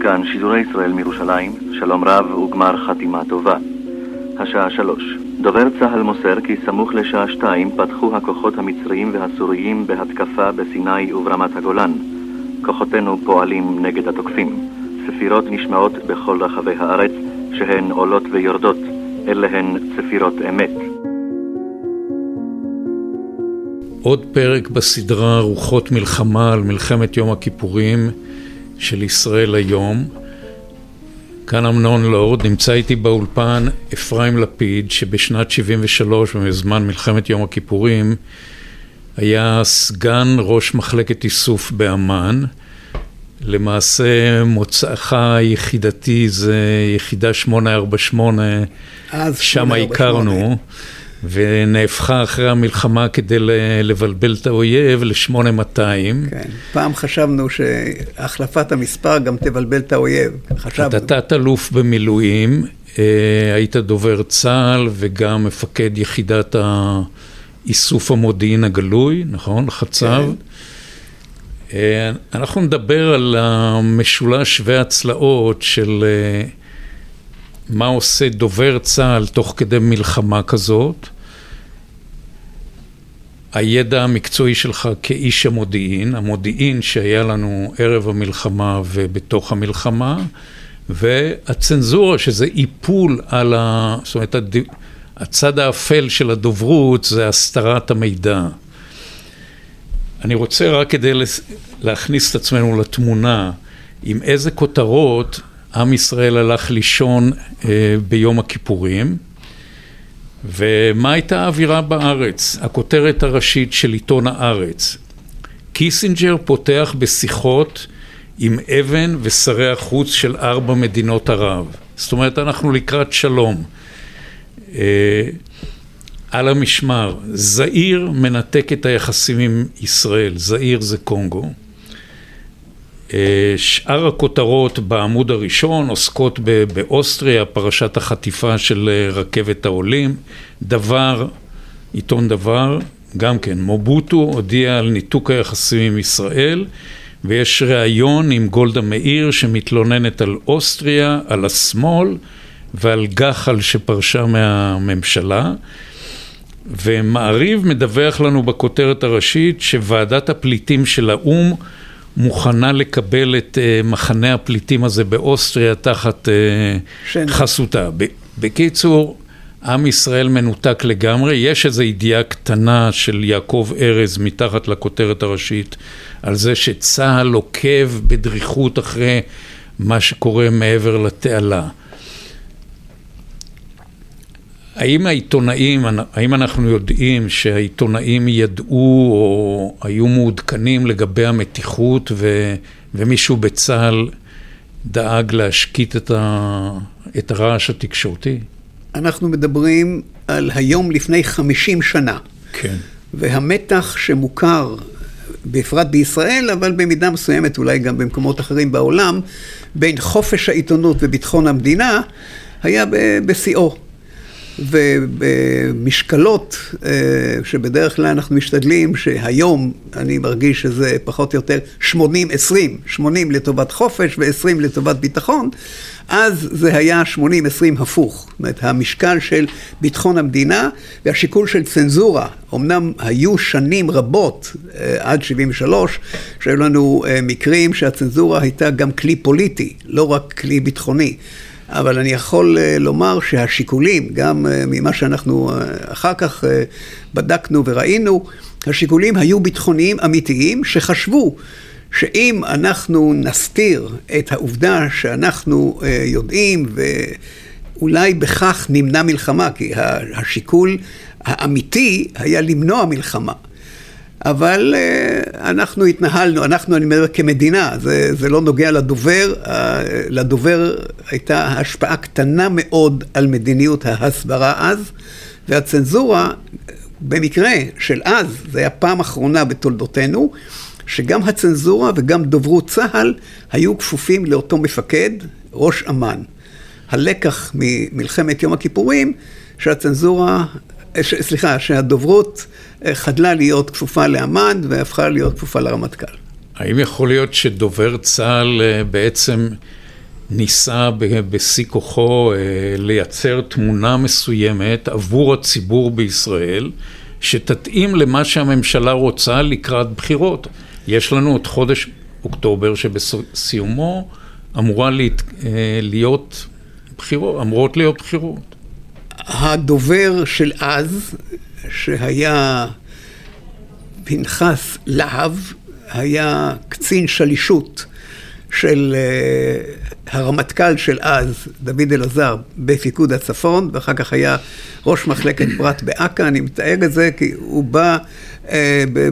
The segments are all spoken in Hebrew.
כאן שידורי ישראל מירושלים, שלום רב וגמר חתימה טובה. השעה שלוש. דובר צה"ל מוסר כי סמוך לשעה שתיים פתחו הכוחות המצריים והסוריים בהתקפה בסיני וברמת הגולן. כוחותינו פועלים נגד התוקפים. צפירות נשמעות בכל רחבי הארץ, שהן עולות ויורדות. אלה הן צפירות אמת. עוד פרק בסדרה רוחות מלחמה על מלחמת יום הכיפורים של ישראל היום. כאן אמנון לורד, נמצא איתי באולפן אפרים לפיד, שבשנת 73' בזמן מלחמת יום הכיפורים היה סגן ראש מחלקת איסוף באמ"ן. למעשה מוצאך היחידתי זה יחידה 848, שם הכרנו. ונהפכה אחרי המלחמה כדי לבלבל את האויב ל-8200. כן, פעם חשבנו שהחלפת המספר גם תבלבל את האויב, חשבנו. אתה תת-אלוף במילואים, אה, היית דובר צה"ל וגם מפקד יחידת האיסוף המודיעין הגלוי, נכון? חצב. כן. אה, אנחנו נדבר על המשולש והצלעות של אה, מה עושה דובר צה"ל תוך כדי מלחמה כזאת, הידע המקצועי שלך כאיש המודיעין, המודיעין שהיה לנו ערב המלחמה ובתוך המלחמה, והצנזורה שזה איפול על ה... זאת אומרת, הצד האפל של הדוברות זה הסתרת המידע. אני רוצה רק כדי להכניס את עצמנו לתמונה, עם איזה כותרות עם ישראל הלך לישון אה, ביום הכיפורים, ומה הייתה האווירה בארץ? הכותרת הראשית של עיתון הארץ. קיסינג'ר פותח בשיחות עם אבן ושרי החוץ של ארבע מדינות ערב. זאת אומרת, אנחנו לקראת שלום. אה, על המשמר, זעיר מנתק את היחסים עם ישראל, זעיר זה קונגו. שאר הכותרות בעמוד הראשון עוסקות באוסטריה, פרשת החטיפה של אה, רכבת העולים, דבר, עיתון דבר, גם כן, מובוטו הודיע על ניתוק היחסים עם ישראל ויש ראיון עם גולדה מאיר שמתלוננת על אוסטריה, על השמאל ועל גחל שפרשה מהממשלה. ומעריב מדווח לנו בכותרת הראשית שוועדת הפליטים של האו"ם מוכנה לקבל את uh, מחנה הפליטים הזה באוסטריה תחת uh, חסותה. בקיצור, עם ישראל מנותק לגמרי, יש איזו ידיעה קטנה של יעקב ארז מתחת לכותרת הראשית על זה שצה"ל עוקב בדריכות אחרי מה שקורה מעבר לתעלה. האם העיתונאים, האם אנחנו יודעים שהעיתונאים ידעו או היו מעודכנים לגבי המתיחות ו, ומישהו בצה"ל דאג להשקיט את, ה, את הרעש התקשורתי? אנחנו מדברים על היום לפני 50 שנה. כן. והמתח שמוכר, בפרט בישראל, אבל במידה מסוימת אולי גם במקומות אחרים בעולם, בין חופש העיתונות וביטחון המדינה, היה בשיאו. ובמשקלות אה, שבדרך כלל אנחנו משתדלים, שהיום אני מרגיש שזה פחות או יותר 80-20, 80 לטובת חופש ו-20 לטובת ביטחון, אז זה היה 80-20 הפוך. זאת אומרת, המשקל של ביטחון המדינה והשיקול של צנזורה. אמנם היו שנים רבות, אה, עד 73, שהיו לנו אה, מקרים שהצנזורה הייתה גם כלי פוליטי, לא רק כלי ביטחוני. אבל אני יכול אה, לומר שהשיקולים, גם אה, ממה שאנחנו אה, אחר כך בדקנו וראינו, השיקולים היו ביטחוניים אמיתיים שחשבו שאם אנחנו נסתיר את העובדה שאנחנו יודעים ואולי בכך נמנע מלחמה, כי השיקול האמיתי היה למנוע מלחמה. אבל אה, אנחנו התנהלנו, אנחנו, אני אומר, כמדינה, זה, זה לא נוגע לדובר, לדובר הייתה השפעה קטנה מאוד על מדיניות ההסברה אז, והצנזורה, במקרה של אז, זו הייתה פעם אחרונה בתולדותינו, שגם הצנזורה וגם דוברות צה"ל היו כפופים לאותו מפקד, ראש אמ"ן. הלקח ממלחמת יום הכיפורים, שהצנזורה סליחה, שהדוברות חדלה להיות כפופה לאמ"ן והפכה להיות כפופה לרמטכ"ל. האם יכול להיות שדובר צה"ל בעצם ניסה בשיא כוחו לייצר תמונה מסוימת עבור הציבור בישראל, שתתאים למה שהממשלה רוצה לקראת בחירות? יש לנו את חודש אוקטובר שבסיומו אמורה להיות בחירות, אמורות להיות בחירות. הדובר של אז, שהיה פנחס להב, היה קצין שלישות של uh, הרמטכ"ל של אז, דוד אלעזר, בפיקוד הצפון, ואחר כך היה ראש מחלקת פרט באכ"א, אני מתאר את זה כי הוא בא uh,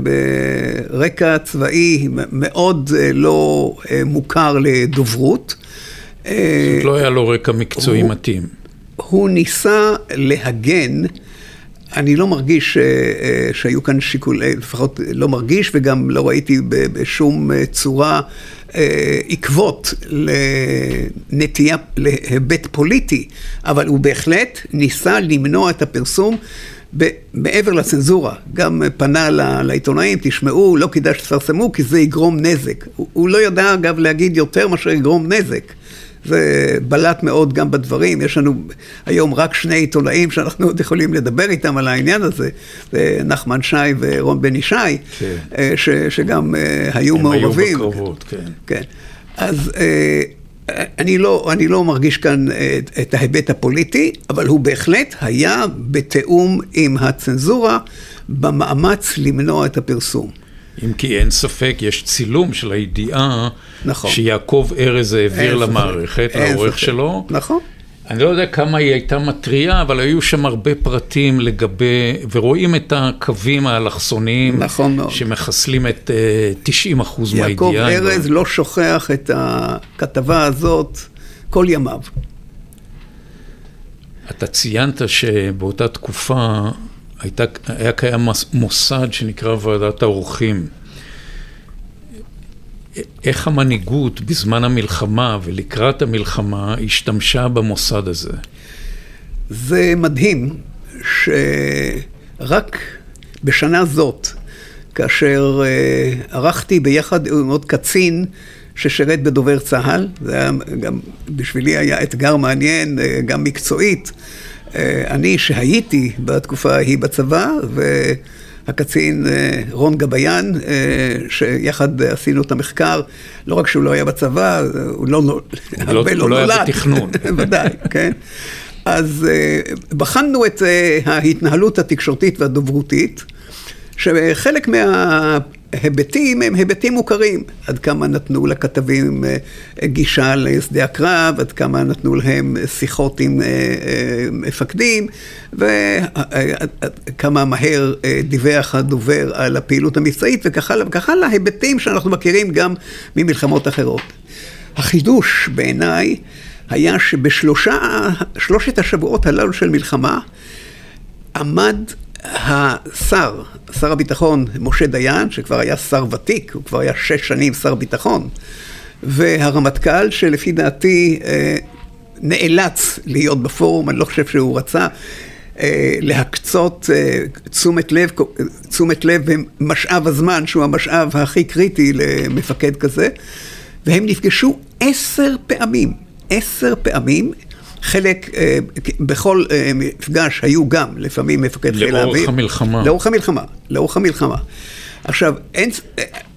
ברקע צבאי מאוד uh, לא מוכר לדוברות. זאת לא היה לו רקע מקצועי הוא, מתאים. הוא ניסה להגן אני לא מרגיש אה, אה, שהיו כאן שיקולי, לפחות לא מרגיש וגם לא ראיתי בשום אה, צורה עקבות לנטייה, להיבט פוליטי, אבל הוא בהחלט ניסה למנוע את הפרסום. מעבר לצנזורה, גם פנה לעיתונאים, תשמעו, לא כדאי שתפרסמו כי זה יגרום נזק. הוא לא ידע אגב להגיד יותר מאשר יגרום נזק. זה בלט מאוד גם בדברים, יש לנו היום רק שני עיתונאים שאנחנו עוד יכולים לדבר איתם על העניין הזה, זה נחמן שי ורון בן ישי, כן. אה, ש, שגם אה, היו הם מעורבים. הם היו בקרבות, כן. כן. אז אה, אני לא, אני לא מרגיש כאן את, את ההיבט הפוליטי, אבל הוא בהחלט היה בתיאום עם הצנזורה במאמץ למנוע את הפרסום. אם כי אין ספק, יש צילום של הידיעה נכון. שיעקב ארז העביר למערכת, לעורך שלו. נכון. אני לא יודע כמה היא הייתה מטריה, אבל היו שם הרבה פרטים לגבי, ורואים את הקווים האלכסוניים, נכון מאוד, שמחסלים את 90 אה, אחוז מהידיעה. יעקב ארז לא שוכח את הכתבה הזאת כל ימיו. אתה ציינת שבאותה תקופה הייתה, היה קיים מוסד שנקרא ועדת האורחים. איך המנהיגות בזמן המלחמה ולקראת המלחמה השתמשה במוסד הזה? זה מדהים שרק בשנה זאת, כאשר uh, ערכתי ביחד עם עוד קצין ששירת בדובר צה"ל, זה היה גם, בשבילי היה אתגר מעניין, uh, גם מקצועית, אה, אני שהייתי בתקופה ההיא בצבא, והקצין אה, רון גביין, אה, שיחד עשינו את המחקר, לא רק שהוא לא היה בצבא, הוא לא, לא הרבה לא, לא נולד. הוא לא היה בתכנון. ודאי, כן. אז בחנו את ההתנהלות התקשורתית והדוברותית, שחלק מה... היבטים הם היבטים מוכרים, עד כמה נתנו לכתבים אה, גישה לשדה הקרב, עד כמה נתנו להם שיחות עם אה, אה, מפקדים, וכמה מהר דיווח הדובר על הפעילות המבצעית וכך הלאה וכך הלאה, היבטים שאנחנו מכירים גם ממלחמות אחרות. החידוש בעיניי היה שבשלושת השבועות הללו של מלחמה עמד השר, שר הביטחון משה דיין, שכבר היה שר ותיק, הוא כבר היה שש שנים שר ביטחון, והרמטכ"ל, שלפי דעתי אה, נאלץ להיות בפורום, אני לא חושב שהוא רצה, אה, להקצות אה, תשומת לב, תשומת לב במשאב הזמן, שהוא המשאב הכי קריטי למפקד כזה, והם נפגשו עשר פעמים, עשר פעמים. חלק, אה, בכל אה, מפגש היו גם לפעמים מפקד חיל האוויר. לאורך המלחמה. לאורך המלחמה, לאורך המלחמה. עכשיו, אין,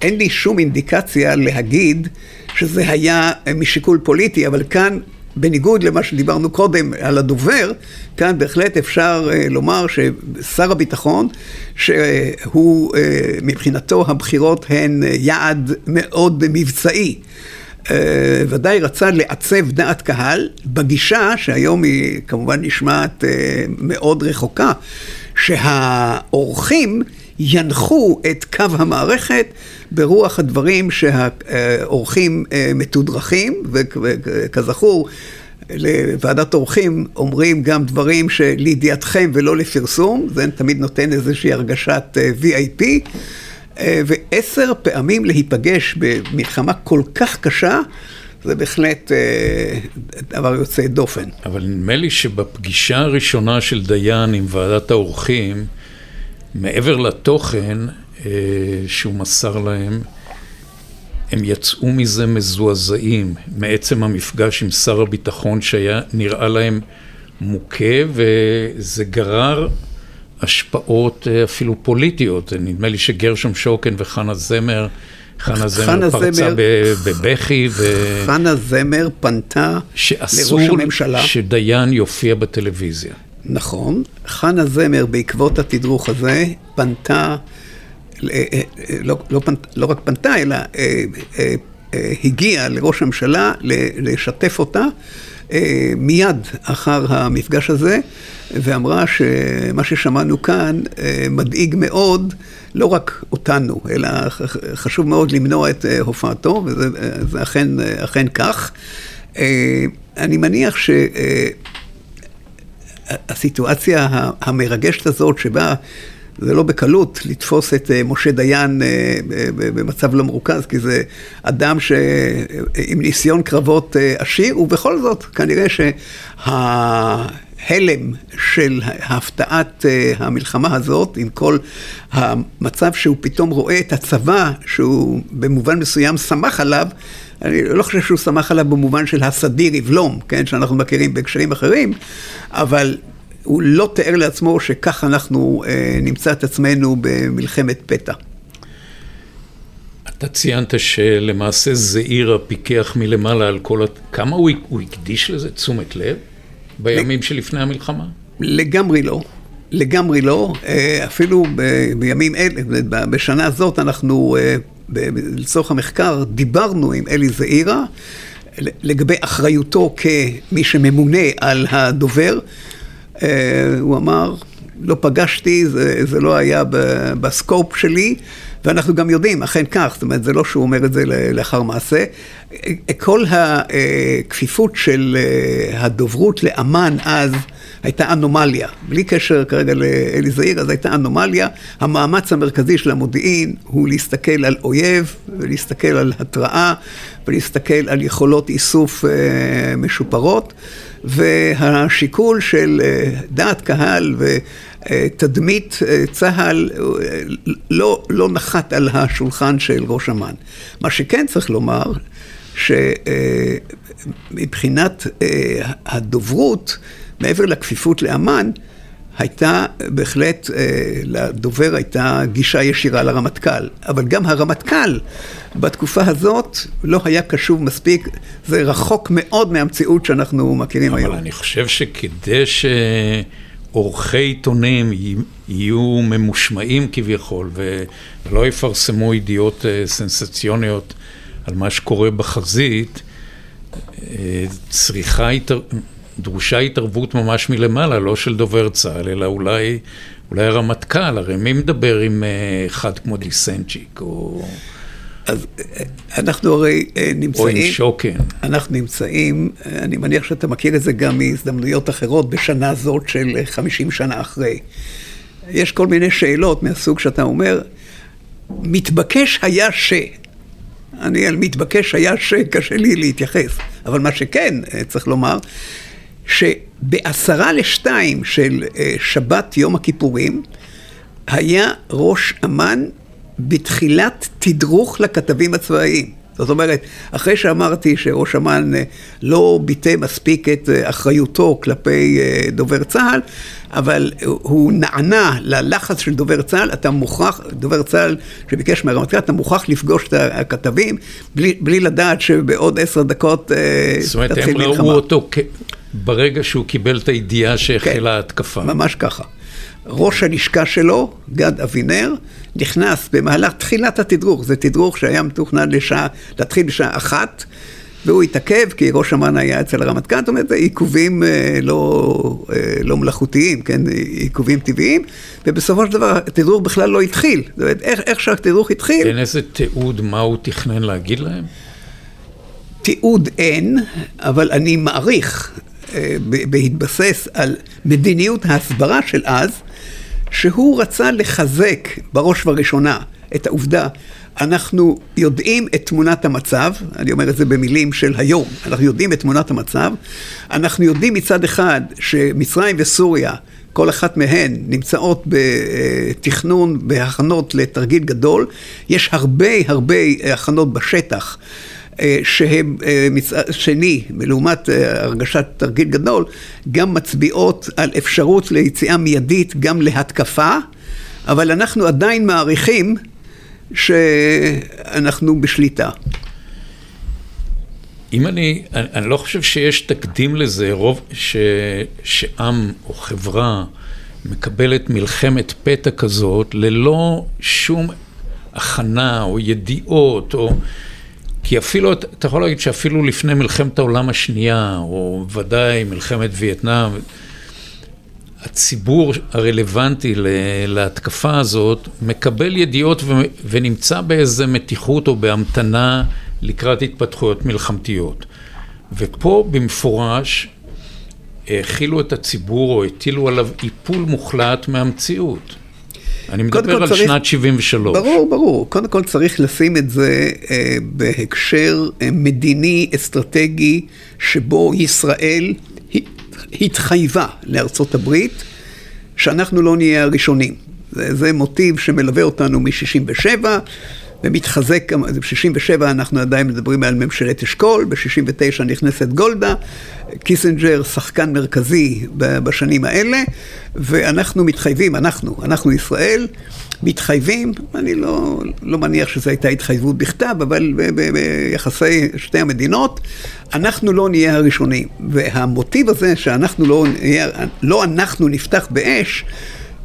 אין לי שום אינדיקציה להגיד שזה היה משיקול פוליטי, אבל כאן, בניגוד למה שדיברנו קודם על הדובר, כאן בהחלט אפשר אה, לומר ששר הביטחון, שהוא מבחינתו הבחירות הן יעד מאוד מבצעי. אה, ודאי רצה לעצב דעת קהל בגישה, שהיום היא כמובן נשמעת אה, מאוד רחוקה, שהאורחים ינחו את קו המערכת ברוח הדברים שהאורחים אה, מתודרכים, וכזכור, לוועדת אורחים אומרים גם דברים שלידיעתכם ולא לפרסום, זה תמיד נותן איזושהי הרגשת VIP. אה, ועשר פעמים להיפגש במלחמה כל כך קשה, זה בהחלט אה, דבר יוצא דופן. אבל נדמה לי שבפגישה הראשונה של דיין עם ועדת האורחים, מעבר לתוכן אה, שהוא מסר להם, הם יצאו מזה מזועזעים, מעצם המפגש עם שר הביטחון שהיה נראה להם מוכה, וזה גרר השפעות אה, אפילו פוליטיות. נדמה לי שגרשום שוקן וחנה זמר, חנה זמר פרצה בבכי. ו... חנה זמר פנתה לראש הממשלה. שאסור שדיין יופיע בטלוויזיה. נכון. חנה זמר, בעקבות התדרוך הזה, פנתה, אה, אה, לא, לא, פנ, לא רק פנתה, אלא הגיעה לראש הממשלה לשתף אותה. אה, מיד אחר המפגש הזה, ואמרה שמה ששמענו כאן אה, מדאיג מאוד, לא רק אותנו, אלא חשוב מאוד למנוע את אה, הופעתו, וזה אכן, אכן כך. אני מניח שהסיטואציה המרגשת הזאת, שבה זה לא בקלות לתפוס את אה, משה דיין אה, במצב לא מרוכז, כי זה אדם ש... עם ניסיון קרבות אה, עשיר, ובכל זאת, כנראה שההלם של הפתעת המלחמה הזאת, עם כל המצב שהוא פתאום רואה את הצבא, שהוא במובן מסוים שמח עליו, אני לא חושב שהוא שמח עליו במובן של הסדיר יבלום, כן, שאנחנו מכירים בהקשרים אחרים, אבל הוא לא תיאר לעצמו שכך אנחנו אה, נמצא את עצמנו במלחמת פתע. אתה ציינת שלמעשה זעירה פיקח מלמעלה על כל... כמה הוא, הוא הקדיש לזה תשומת לב בימים לג... שלפני המלחמה? לגמרי לא. לגמרי לא. אה, אפילו ב, בימים אלה, בשנה הזאת אנחנו, אה, לצורך המחקר, דיברנו עם אלי זעירה לגבי אחריותו כמי שממונה על הדובר. אה, הוא אמר, לא פגשתי, זה, זה לא היה בסקופ שלי, ואנחנו גם יודעים, אכן כך, זאת אומרת, זה לא שהוא אומר את זה לאחר מעשה. כל הכפיפות של אה, הדוברות לאמ"ן אז הייתה אנומליה. בלי קשר כרגע לאלי זעיר, אז הייתה אנומליה. המאמץ המרכזי של המודיעין הוא להסתכל על אויב, ולהסתכל על התראה, ולהסתכל על יכולות איסוף אה, משופרות. והשיקול של אה, דעת קהל ותדמית אה, צה"ל אה, לא, לא נחת על השולחן של ראש אמ"ן. מה שכן צריך לומר, שמבחינת הדוברות, מעבר לכפיפות לאמ"ן, הייתה בהחלט, לדובר הייתה גישה ישירה לרמטכ"ל. אבל גם הרמטכ"ל בתקופה הזאת לא היה קשוב מספיק, זה רחוק מאוד מהמציאות שאנחנו מכירים אבל היום. אבל אני חושב שכדי שעורכי עיתונים יהיו ממושמעים כביכול ולא יפרסמו ידיעות אה, סנסציוניות על מה שקורה בחזית, אה, צריכה, דרושה התערבות ממש מלמעלה, לא של דובר צה"ל, אלא אולי, אולי הרמטכ"ל, הרי מי מדבר עם אה, אחד כמו דיסנצ'יק או... אז אה, אנחנו הרי אה, נמצאים... או עם שוקן. אנחנו נמצאים, אה, אני מניח שאתה מכיר את זה גם מהזדמנויות אחרות, בשנה זאת של 50 שנה אחרי. יש כל מיני שאלות מהסוג שאתה אומר, מתבקש היה ש... אני על מתבקש היה שקשה לי להתייחס, אבל מה שכן צריך לומר, שבעשרה לשתיים של שבת יום הכיפורים, היה ראש אמ"ן בתחילת תדרוך לכתבים הצבאיים. זאת אומרת, אחרי שאמרתי שראש אמ"ן אה, לא ביטא מספיק את אה, אחריותו כלפי אה, דובר צה"ל, אבל הוא נענה ללחץ של דובר צה"ל, אתה מוכרח, דובר צה"ל שביקש מהרמטכ"ל, אתה מוכרח לפגוש את הכתבים בלי, בלי לדעת שבעוד עשר דקות תתחיל מלחמה. זאת אומרת, הם ראו אותו כ... ברגע שהוא קיבל את הידיעה שהחלה ההתקפה. כן, ממש ככה. ראש הלשכה שלו, גד אבינר, נכנס במהלך תחילת התדרוך, זה תדרוך שהיה מתוכנן לשעה, להתחיל בשעה אחת, והוא התעכב כי ראש אמ"ן היה אצל הרמטכ"ל, זאת אומרת, זה עיכובים אה, לא, אה, לא מלאכותיים, כן, עיכובים טבעיים, ובסופו של דבר התדרוך בכלל לא התחיל. זאת אומרת, איך, איך שהתדרוך התחיל... אין איזה תיעוד מה הוא תכנן להגיד להם? תיעוד אין, אבל אני מעריך, בהתבסס על מדיניות ההסברה של אז, שהוא רצה לחזק בראש ובראשונה את העובדה, אנחנו יודעים את תמונת המצב, אני אומר את זה במילים של היום, אנחנו יודעים את תמונת המצב, אנחנו יודעים מצד אחד שמצרים וסוריה, כל אחת מהן נמצאות בתכנון, בהכנות לתרגיל גדול, יש הרבה הרבה הכנות בשטח. אה, שהם אה, מצד שני, לעומת אה, הרגשת תרגיל גדול, גם מצביעות על אפשרות ליציאה מיידית גם להתקפה, אבל אנחנו עדיין מעריכים שאנחנו בשליטה. אם אני, אני, אני לא חושב שיש תקדים לזה, רוב, ש, שעם או חברה מקבלת מלחמת פתע כזאת ללא שום הכנה או ידיעות או... כי אפילו, אתה יכול להגיד שאפילו לפני מלחמת העולם השנייה, או ודאי מלחמת וייטנאם, הציבור הרלוונטי להתקפה הזאת מקבל ידיעות ונמצא באיזה מתיחות או בהמתנה לקראת התפתחויות מלחמתיות. ופה במפורש האכילו את הציבור או הטילו עליו איפול מוחלט מהמציאות. אני מדבר על צריך, שנת 73. ברור, ברור. קודם כל צריך לשים את זה אה, בהקשר אה, מדיני, אסטרטגי, שבו ישראל התחייבה לארצות הברית שאנחנו לא נהיה הראשונים. זה, זה מוטיב שמלווה אותנו מ-67. ומתחזק, ב-67 אנחנו עדיין מדברים על ממשלת אשכול, ב-69 נכנסת גולדה, קיסינג'ר שחקן מרכזי בשנים האלה, ואנחנו מתחייבים, אנחנו, אנחנו ישראל, מתחייבים, אני לא, לא מניח שזו הייתה התחייבות בכתב, אבל ביחסי שתי המדינות, אנחנו לא נהיה הראשונים. והמוטיב הזה שאנחנו לא נהיה, לא אנחנו נפתח באש,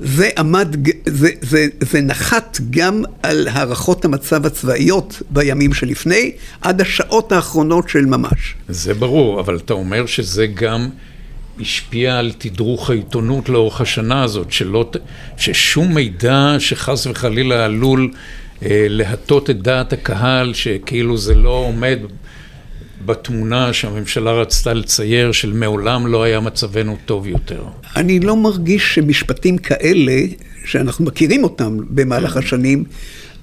זה עמד, זה, זה, זה נחת גם על הערכות המצב הצבאיות בימים שלפני, עד השעות האחרונות של ממש. זה ברור, אבל אתה אומר שזה גם השפיע על תדרוך העיתונות לאורך השנה הזאת, שלא, ששום מידע שחס וחלילה עלול אה, להטות את דעת הקהל, שכאילו זה לא עומד בתמונה שהממשלה רצתה לצייר של מעולם לא היה מצבנו טוב יותר. אני לא מרגיש שמשפטים כאלה, שאנחנו מכירים אותם במהלך השנים,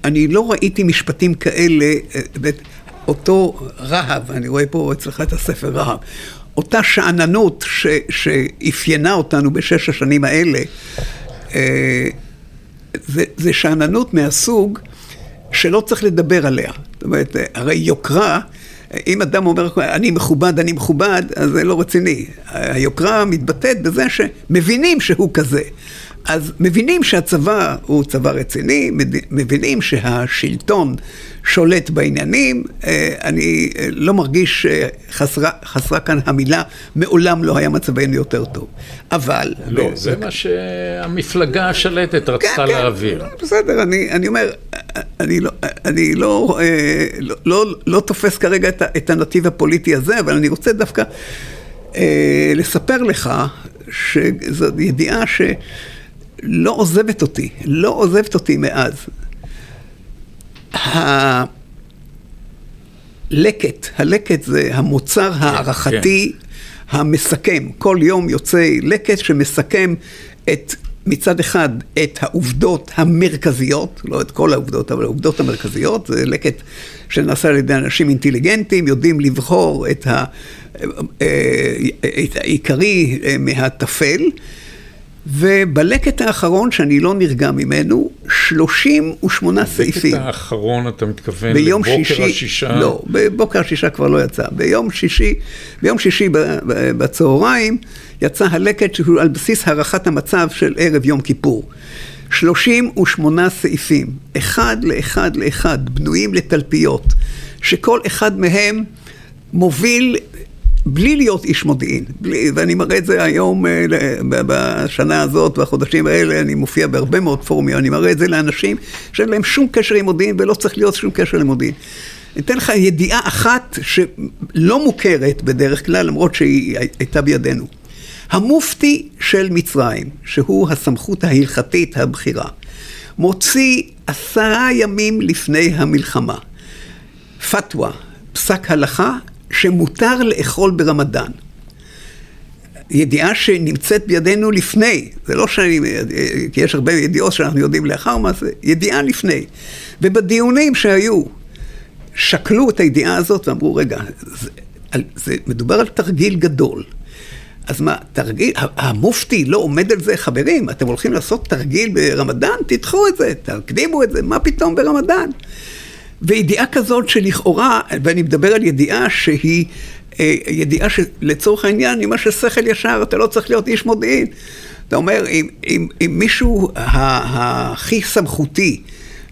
אני לא ראיתי משפטים כאלה, אה, אותו רהב, אני רואה פה אצלך את הספר רהב, אותה שאננות ש, שאפיינה אותנו בשש השנים האלה, אה, זה, זה שאננות מהסוג שלא צריך לדבר עליה. זאת אומרת, הרי יוקרה אם אדם אומר, אני מכובד, אני מכובד, אז זה לא רציני. היוקרה מתבטאת בזה שמבינים שהוא כזה. אז מבינים שהצבא הוא צבא רציני, מבינים שהשלטון שולט בעניינים. אה, אני אה, לא מרגיש שחסרה כאן המילה, מעולם לא היה מצבנו יותר טוב. אבל... לא, ב- זה ב- מה שהמפלגה השלטת רצתה כן, כן. להעביר. כן, בסדר, אני, אני אומר, אני, לא, אני לא, לא, לא, לא תופס כרגע את, את הנתיב הפוליטי הזה, אבל אני רוצה דווקא אה, לספר לך שזו ידיעה ש... לא עוזבת אותי, לא עוזבת אותי מאז. הלקט, הלקט זה המוצר כן, הערכתי כן. המסכם. כל יום יוצא לקט שמסכם את, מצד אחד, את העובדות המרכזיות, לא את כל העובדות, אבל העובדות המרכזיות, זה לקט שנעשה על ידי אנשים אינטליגנטים, יודעים לבחור את, אה, את העיקרי אה, מהטפל. ובלקט האחרון, שאני לא נרגע ממנו, 38 סעיפים. בלקט האחרון, אתה מתכוון לבוקר שישי, השישה? לא, בבוקר השישה כבר לא יצא. ביום שישי, ביום שישי בצהריים, יצא הלקט שהוא על בסיס הערכת המצב של ערב יום כיפור. 38 סעיפים, אחד לאחד לאחד, בנויים לתלפיות, שכל אחד מהם מוביל בלי להיות איש מודיעין, בלי, ואני מראה את זה היום, אה, בשנה הזאת, בחודשים האלה, אני מופיע בהרבה מאוד פורומים, אני מראה את זה לאנשים שאין להם שום קשר עם מודיעין ולא צריך להיות שום קשר למודיעין. אני אתן לך ידיעה אחת שלא מוכרת בדרך כלל, למרות שהיא הייתה בידינו. המופתי של מצרים, שהוא הסמכות ההלכתית הבכירה, מוציא עשרה ימים לפני המלחמה פתווה, פסק הלכה, שמותר לאכול ברמדאן. ידיעה שנמצאת בידינו לפני, זה לא שאני, כי יש הרבה ידיעות שאנחנו יודעים לאחר מעשה, ידיעה לפני. ובדיונים שהיו, שקלו את הידיעה הזאת ואמרו, רגע, זה, זה מדובר על תרגיל גדול. אז מה, תרגיל, המופתי לא עומד על זה, חברים, אתם הולכים לעשות תרגיל ברמדאן? תדחו את זה, תקדימו את זה, מה פתאום ברמדאן? וידיעה כזאת שלכאורה, ואני מדבר על ידיעה שהיא אה, ידיעה שלצורך העניין, עם מה ששכל ישר, אתה לא צריך להיות איש מודיעין. אתה אומר, אם, אם, אם מישהו הכי סמכותי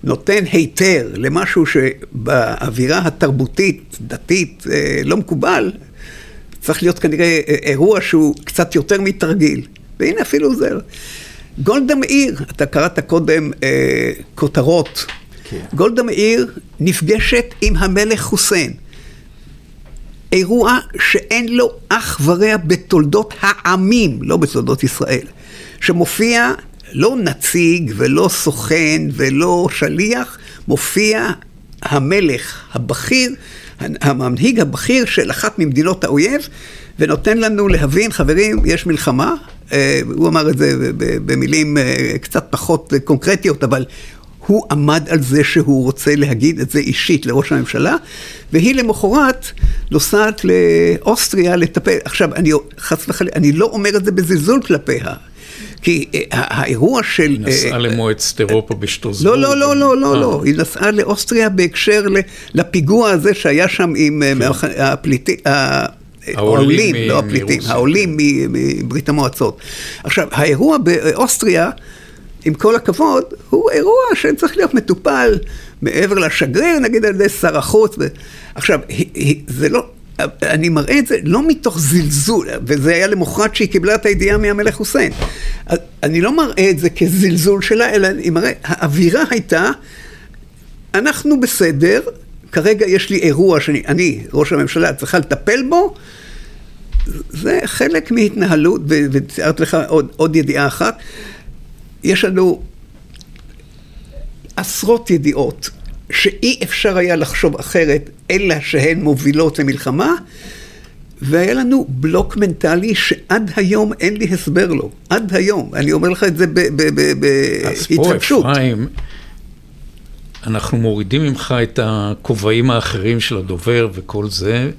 נותן היתר למשהו שבאווירה התרבותית, דתית, אה, לא מקובל, צריך להיות כנראה אירוע שהוא קצת יותר מתרגיל. והנה אפילו זה. גולדה מאיר, אתה קראת קודם אה, כותרות. כן. גולדה מאיר נפגשת עם המלך חוסיין. אירוע שאין לו אח ורע בתולדות העמים, לא בתולדות ישראל, שמופיע לא נציג ולא סוכן ולא שליח, מופיע המלך הבכיר, המנהיג הבכיר של אחת ממדינות האויב, ונותן לנו להבין, חברים, יש מלחמה, אה, הוא אמר את זה במילים אה, קצת פחות קונקרטיות, אבל הוא עמד על זה שהוא רוצה להגיד את זה אישית לראש הממשלה, והיא למחרת נוסעת לאוסטריה לטפל. עכשיו, אני חס וחלילה, אני לא אומר את זה בזלזול כלפיה. כי אה, האירוע של... היא נסעה אה, למועצת אירופה בשטרסבורג. לא, לא, לא, לא, לא, לא. היא נסעה לאוסטריה בהקשר לפיגוע הזה שהיה שם עם אה. הפליטים. העולים, לא הפליטים, העולים מברית המועצות. עכשיו, האירוע באוסטריה... עם כל הכבוד, הוא אירוע שצריך להיות מטופל מעבר לשגריר, נגיד על ידי שר החוץ. ו... עכשיו, זה לא, אני מראה את זה לא מתוך זלזול, וזה היה למחרת שהיא קיבלה את הידיעה מהמלך חוסיין. אני לא מראה את זה כזלזול שלה, אלא אני מראה, האווירה הייתה, אנחנו בסדר, כרגע יש לי אירוע שאני, אני, ראש הממשלה, צריכה לטפל בו, זה חלק מהתנהלות, וציירת לך עוד, עוד ידיעה אחת. יש לנו עשרות ידיעות שאי אפשר היה לחשוב אחרת, אלא שהן מובילות למלחמה, והיה לנו בלוק מנטלי שעד היום אין לי הסבר לו. עד היום. אני אומר לך את זה בהתרגשות. אז פה, אפרים, אנחנו מורידים ממך את הכובעים האחרים של הדובר וכל זה.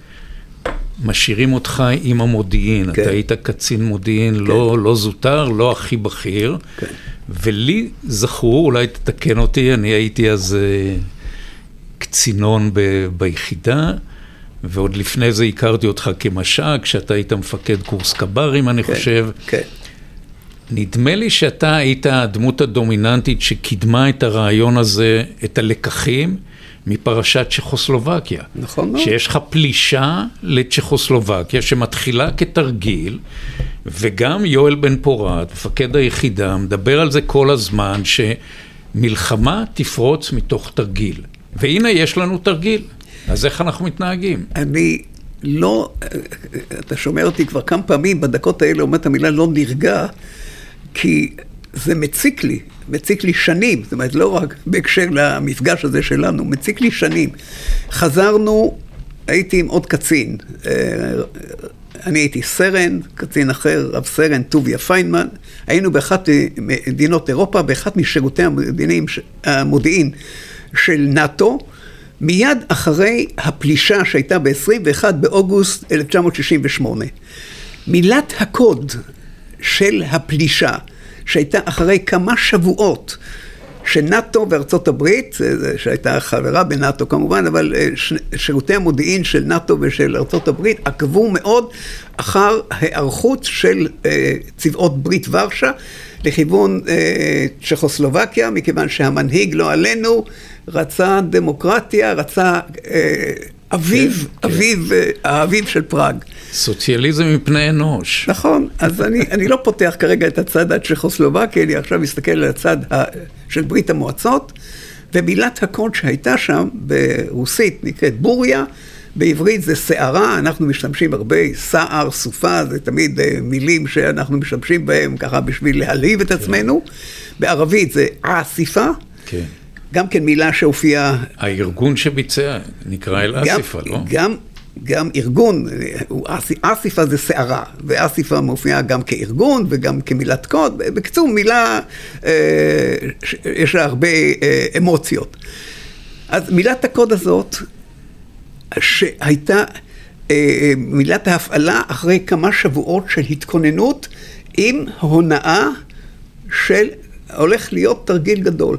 משאירים אותך עם המודיעין. כן. אתה היית קצין מודיעין כן. לא, לא זוטר, לא הכי בכיר. כן. ולי זכור, אולי תתקן אותי, אני הייתי אז uh, קצינון ב, ביחידה, ועוד לפני זה הכרתי אותך כמש"ק, כשאתה היית מפקד קורס קברים, אני כן, חושב. כן. נדמה לי שאתה היית הדמות הדומיננטית שקידמה את הרעיון הזה, את הלקחים. מפרשת צ'כוסלובקיה. נכון מאוד. שיש לך פלישה לצ'כוסלובקיה שמתחילה כתרגיל, וגם יואל בן פורת, מפקד היחידה, מדבר על זה כל הזמן, שמלחמה תפרוץ מתוך תרגיל. והנה יש לנו תרגיל, אז איך אנחנו מתנהגים? אני לא, אתה שומע אותי כבר כמה פעמים, בדקות האלה אומר את המילה לא נרגע, כי זה מציק לי, מציק לי שנים, זאת אומרת, לא רק בהקשר למפגש הזה שלנו, מציק לי שנים. חזרנו, הייתי עם עוד קצין, אה, אני הייתי סרן, קצין אחר, רב סרן טוביה פיינמן, היינו באחת מדינות אירופה, באחת משירותי המודיעין, המודיעין של נאט"ו, מיד אחרי הפלישה שהייתה ב-21 באוגוסט 1968. מילת הקוד של הפלישה שהייתה אחרי כמה שבועות שנאט"ו וארצות הברית, שהייתה חברה בנאט"ו כמובן, אבל אה, שירותי המודיעין של נאט"ו ושל ארצות הברית עקבו מאוד אחר היערכות של אה, צבאות ברית ורשה לכיוון אה, צ'כוסלובקיה, מכיוון שהמנהיג, לא עלינו, רצה דמוקרטיה, רצה אביו, כן, אביו, כן. האביב של פראג. סוציאליזם מפני אנוש. נכון, אז אני, אני לא פותח כרגע את הצד הצ'כוסלובקי, אני עכשיו מסתכל על הצד של ברית המועצות, ומילת הקוד שהייתה שם ברוסית נקראת בוריה, בעברית זה שערה, אנחנו משתמשים הרבה, סער, סופה, זה תמיד אה, מילים שאנחנו משתמשים בהם ככה בשביל להלהיב את כן. עצמנו. בערבית זה אסיפה. כן. גם כן מילה שהופיעה... הארגון שביצע נקרא אל-אסיפה, לא? גם גם ארגון, אסיפה זה סערה, ואסיפה מופיעה גם כארגון וגם כמילת קוד. בקיצור, מילה, אה, יש לה הרבה אה, אמוציות. אז מילת הקוד הזאת, שהייתה אה, מילת ההפעלה אחרי כמה שבועות של התכוננות עם הונאה של הולך להיות תרגיל גדול.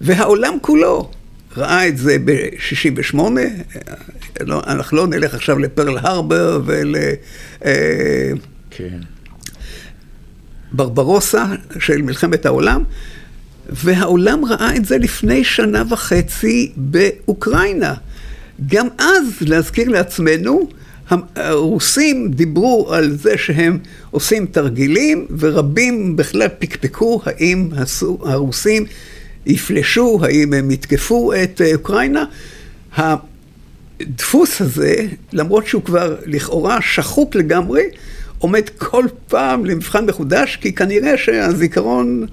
והעולם כולו ראה את זה ב-68, לא, אנחנו לא נלך עכשיו לפרל הרבר ול... אה, כן. ברברוסה של מלחמת העולם, והעולם ראה את זה לפני שנה וחצי באוקראינה. גם אז, להזכיר לעצמנו, הרוסים דיברו על זה שהם עושים תרגילים, ורבים בכלל פקפקו האם הרוסים יפלשו, האם הם יתקפו את אה, אוקראינה. הדפוס הזה, למרות שהוא כבר לכאורה שחוק לגמרי, עומד כל פעם למבחן מחודש, כי כנראה שהזיכרון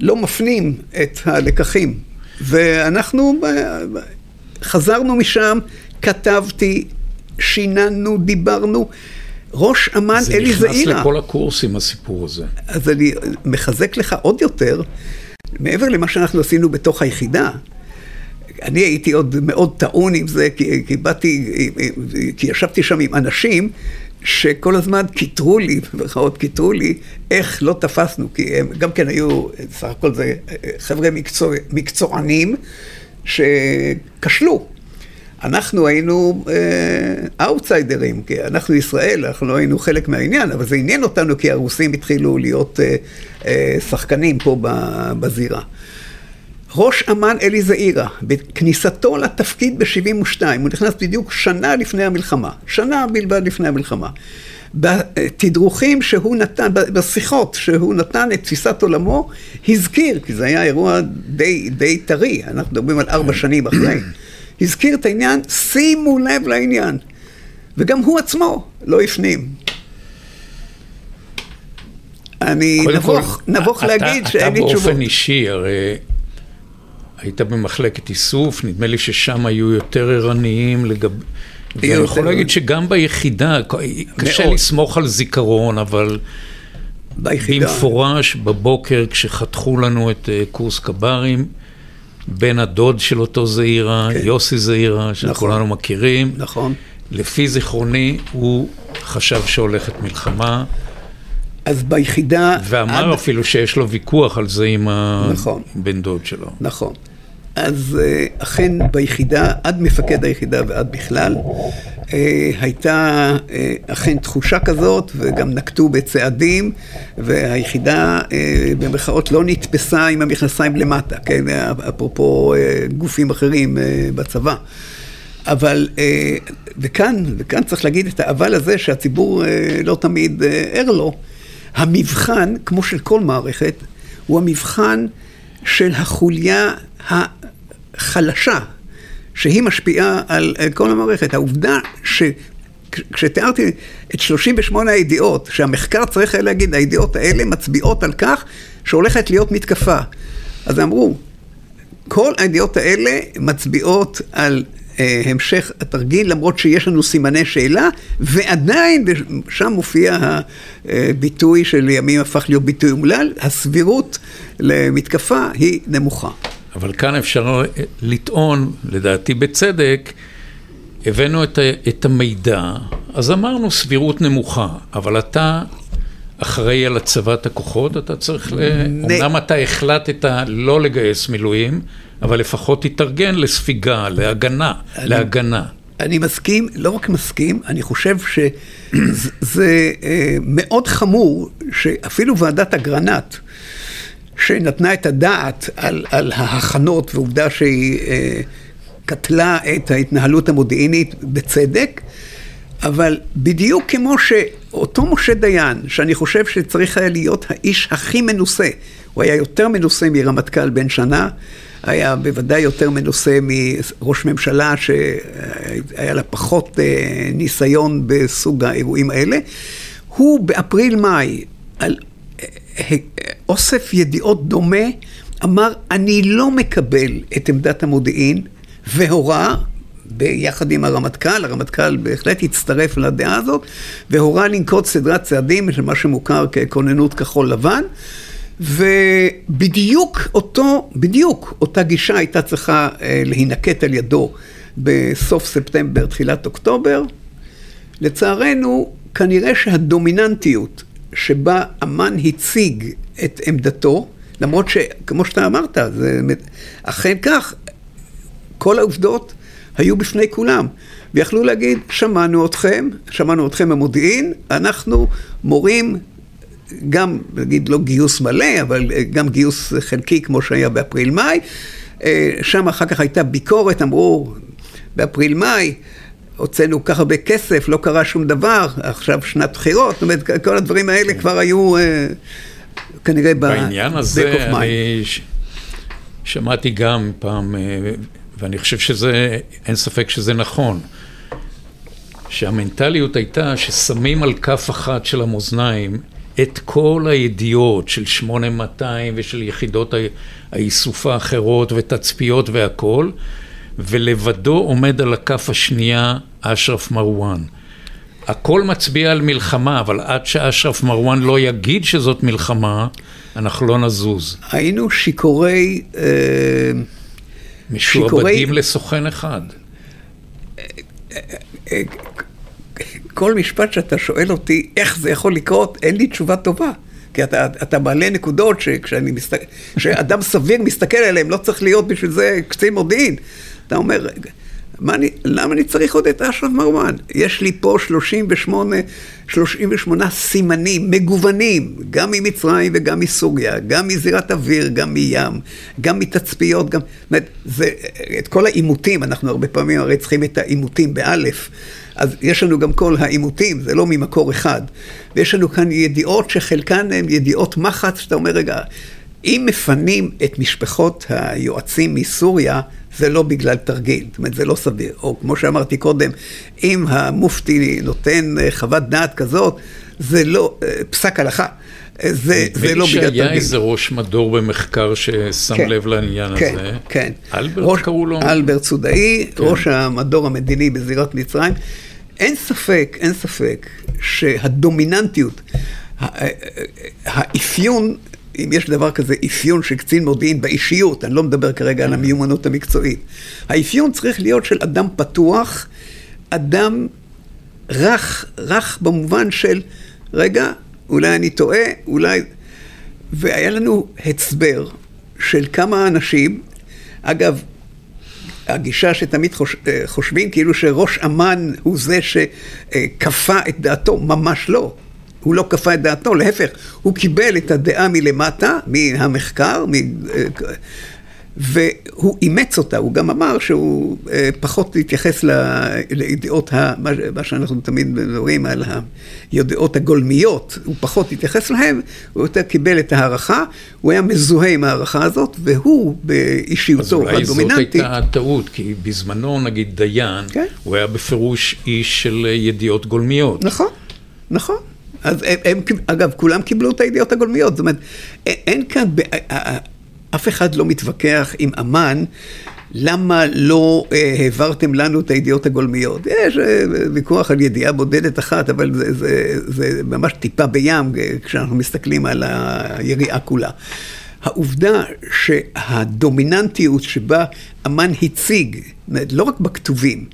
לא מפנים את הלקחים. ואנחנו חזרנו משם, כתבתי, שיננו, דיברנו. ראש אמ"ן אלי זעירה. זה נכנס לכל הקורסים, הסיפור הזה. אז אני מחזק לך עוד יותר, מעבר למה שאנחנו עשינו בתוך היחידה. אני הייתי עוד מאוד טעון עם זה, כי, כי באתי, כי ישבתי שם עם אנשים שכל הזמן קיטרו לי, במירכאות קיטרו לי, איך לא תפסנו, כי הם גם כן היו, סך הכל זה חבר'ה מקצוע, מקצוענים שכשלו. אנחנו היינו אאוטסיידרים, כי אנחנו ישראל, אנחנו לא היינו חלק מהעניין, אבל זה עניין אותנו כי הרוסים התחילו להיות אה, אה, שחקנים פה בזירה. ראש אמ"ן אלי זעירה, בכניסתו לתפקיד ב-72, הוא נכנס בדיוק שנה לפני המלחמה, שנה בלבד לפני המלחמה. בתדרוכים שהוא נתן, בשיחות שהוא נתן את תפיסת עולמו, הזכיר, כי זה היה אירוע די, די טרי, אנחנו מדברים על ארבע שנים אחרי, הזכיר את העניין, שימו לב לעניין. וגם הוא עצמו לא הפנים. אני נבוך, כל, נבוך אתה, להגיד שאין לי תשובות. אתה באופן אישי, הרי היית במחלקת איסוף, נדמה לי ששם היו יותר ערניים לגבי... ואני יכול להגיד שגם ביחידה, קשה מאוד. לסמוך על זיכרון, אבל ביחידה. במפורש, בבוקר, כשחתכו לנו את אה, קורס קברים, בן הדוד של אותו זעירה, כן. יוסי זעירה, שכולנו נכון. מכירים. נכון. לפי זיכרוני, הוא חשב שהולכת מלחמה. אז ביחידה... ואמר עד... אפילו שיש לו ויכוח על זה עם נכון. הבן דוד שלו. נכון. אז אה, אכן ביחידה, עד מפקד היחידה ועד בכלל, הייתה אה, אכן תחושה כזאת, וגם נקטו בצעדים, והיחידה במרכאות לא נתפסה עם המכנסיים למטה, כן, אפרופו גופים אחרים בצבא. אבל, וכאן, וכאן צריך להגיד את האבל הזה שהציבור לא תמיד ער לו. המבחן, כמו של כל מערכת, הוא המבחן של החוליה החלשה, שהיא משפיעה על כל המערכת. העובדה ש... כשתיארתי את 38 הידיעות, שהמחקר צריך היה להגיד, הידיעות האלה מצביעות על כך שהולכת להיות מתקפה. אז אמרו, כל הידיעות האלה מצביעות על אה, המשך התרגיל, למרות שיש לנו סימני שאלה, ועדיין שם מופיע הביטוי שלימים הפך להיות ביטוי אומלל, הסבירות למתקפה היא נמוכה. אבל כאן אפשר לטעון, לדעתי בצדק, הבאנו את, את המידע, אז אמרנו סבירות נמוכה, אבל אתה אחראי על הצבת הכוחות, אתה צריך ל... נ... אמנם אתה החלטת לא לגייס מילואים, אבל לפחות תתארגן לספיגה, להגנה, אני, להגנה. אני מסכים, לא רק מסכים, אני חושב שזה אה, מאוד חמור שאפילו ועדת אגרנט, שנתנה את הדעת על, על ההכנות, ועובדה שהיא אה, קטלה את ההתנהלות המודיעינית בצדק, אבל בדיוק כמו שאותו משה דיין, שאני חושב שצריך היה להיות האיש הכי מנוסה, הוא היה יותר מנוסה מרמטכ"ל בן שנה, היה בוודאי יותר מנוסה מראש ממשלה שהיה לה פחות אה, ניסיון בסוג האירועים האלה. הוא באפריל-מאי, על אה, אוסף ידיעות דומה, אמר, אני לא מקבל את עמדת המודיעין, והורה ביחד עם הרמטכ"ל, הרמטכ"ל בהחלט הצטרף לדעה הזאת, והורה לנקוט סדרת צעדים של מה שמוכר ככוננות כחול לבן. ובדיוק אותו, בדיוק אותה גישה הייתה צריכה אה, להינקט על ידו בסוף ספטמבר, תחילת אוקטובר. לצערנו, כנראה שהדומיננטיות שבה אמן הציג את עמדתו, למרות שכמו שאתה אמרת, זה אכן כך, כל העובדות היו בפני כולם. ויכלו להגיד, שמענו אתכם, שמענו אתכם במודיעין, אנחנו מורים גם, נגיד, לא גיוס מלא, אבל גם גיוס חלקי כמו שהיה באפריל-מאי. אה, שם אחר כך הייתה ביקורת, אמרו, באפריל-מאי הוצאנו כל כך הרבה כסף, לא קרה שום דבר, עכשיו שנת בחירות, זאת אומרת, כל הדברים האלה כבר היו אה, כנראה ב... בעניין הזה, אני שמעתי גם פעם, אה, ואני חושב שזה, אין ספק שזה נכון. שהמנטליות הייתה ששמים על כף אחת של המאזניים את כל הידיעות של 8200 ושל יחידות האיסוף האחרות ותצפיות והכל, ולבדו עומד על הכף השנייה אשרף מרואן. הכל מצביע על מלחמה, אבל עד שאשרף מרואן לא יגיד שזאת מלחמה, אנחנו לא נזוז. היינו שיכורי... אה, משועבדים לסוכן אחד. כל משפט שאתה שואל אותי איך זה יכול לקרות, אין לי תשובה טובה. כי אתה, אתה מעלה נקודות שכשאני מסתכל, כשאדם סביר מסתכל עליהן, לא צריך להיות בשביל זה קצין מודיעין. אתה אומר, אני, למה אני צריך עוד את אשרף מרואן? יש לי פה 38, 38 סימנים מגוונים, גם ממצרים וגם מסוריה, גם מזירת אוויר, גם מים, גם מתצפיות, גם... זאת אומרת, זה, את כל העימותים, אנחנו הרבה פעמים הרי צריכים את העימותים באלף. אז יש לנו גם כל העימותים, זה לא ממקור אחד. ויש לנו כאן ידיעות שחלקן הן ידיעות מחץ, שאתה אומר, רגע, אם מפנים את משפחות היועצים מסוריה, זה לא בגלל תרגיל, זאת אומרת, זה לא סביר. או כמו שאמרתי קודם, אם המופתי נותן אה, חוות דעת כזאת, זה לא אה, פסק הלכה. אה, זה, זה לא בגלל תרגיל. שהיה איזה ראש מדור במחקר ששם כן, לב לעניין כן, הזה. כן, כן. אלברט ראש, קראו לו? אלברט סודאי, כן. ראש המדור המדיני בזירת מצרים. אין ספק, אין ספק שהדומיננטיות, האפיון אם יש דבר כזה אפיון של קצין מודיעין באישיות, אני לא מדבר כרגע על המיומנות המקצועית. האפיון צריך להיות של אדם פתוח, אדם רך, רך במובן של, רגע, אולי אני טועה, אולי... והיה לנו הצבר של כמה אנשים, אגב, הגישה שתמיד חוש, אה, חושבים כאילו שראש אמ"ן הוא זה שכפה את דעתו, ממש לא. הוא לא כפה את דעתו, להפך, הוא קיבל את הדעה מלמטה, מהמחקר, מ... והוא אימץ אותה, הוא גם אמר שהוא אה, פחות התייחס לידיעות, ה, מה שאנחנו תמיד מדברים על הידיעות הגולמיות, הוא פחות התייחס להן, הוא יותר קיבל את ההערכה, הוא היה מזוהה עם ההערכה הזאת, והוא באישיותו הדומיננטית. אז אולי זאת הייתה הטעות, כי בזמנו נגיד דיין, כן? הוא היה בפירוש איש של ידיעות גולמיות. נכון, נכון. אז הם, הם, אגב, כולם קיבלו את הידיעות הגולמיות. זאת אומרת, אין כאן, אף אחד לא מתווכח עם אמן. למה לא אה, העברתם לנו את הידיעות הגולמיות? יש אה, ויכוח על ידיעה בודדת אחת, אבל זה, זה, זה ממש טיפה בים אה, כשאנחנו מסתכלים על היריעה כולה. העובדה שהדומיננטיות שבה אמן הציג, לא רק בכתובים,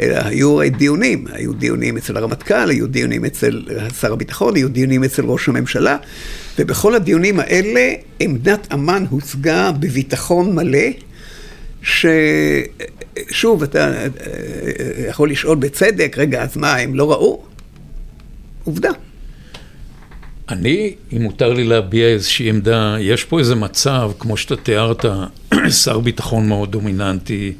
אלא היו דיונים, היו דיונים אצל הרמטכ"ל, היו דיונים אצל שר הביטחון, היו דיונים אצל ראש הממשלה, ובכל הדיונים האלה עמדת אמ"ן הוצגה בביטחון מלא, ששוב, אתה אה, יכול לשאול בצדק, רגע, אז מה, הם לא ראו? עובדה. אני, אם מותר לי להביע איזושהי עמדה, יש פה איזה מצב, כמו שאתה תיארת, שר ביטחון מאוד דומיננטי,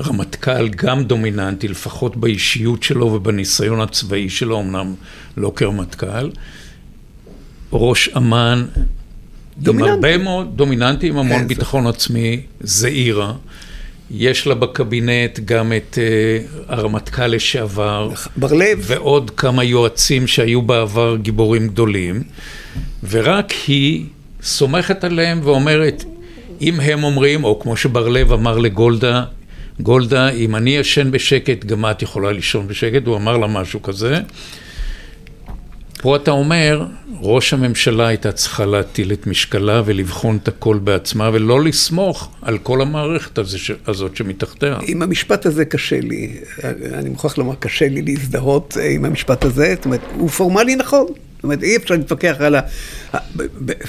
רמטכ"ל גם דומיננטי, לפחות באישיות שלו ובניסיון הצבאי שלו, אמנם לא כרמטכ"ל. ראש אמ"ן, עם הרבה מאוד, דומיננטי, עם המון כן, ביטחון עצמי, זעירה. יש לה בקבינט גם את uh, הרמטכ"ל לשעבר, בר לב, ועוד כמה יועצים שהיו בעבר גיבורים גדולים, ורק היא סומכת עליהם ואומרת, אם הם אומרים, או כמו שבר לב אמר לגולדה, גולדה, אם אני ישן בשקט, גם את יכולה לישון בשקט, הוא אמר לה משהו כזה. פה אתה אומר, ראש הממשלה הייתה צריכה להטיל את משקלה ולבחון את הכל בעצמה ולא לסמוך על כל המערכת הזאת שמתחתיה. עם המשפט הזה קשה לי, אני מוכרח לומר, קשה לי להזדהות עם המשפט הזה, זאת אומרת, הוא פורמלי נכון. זאת אומרת, אי אפשר להתווכח על ה...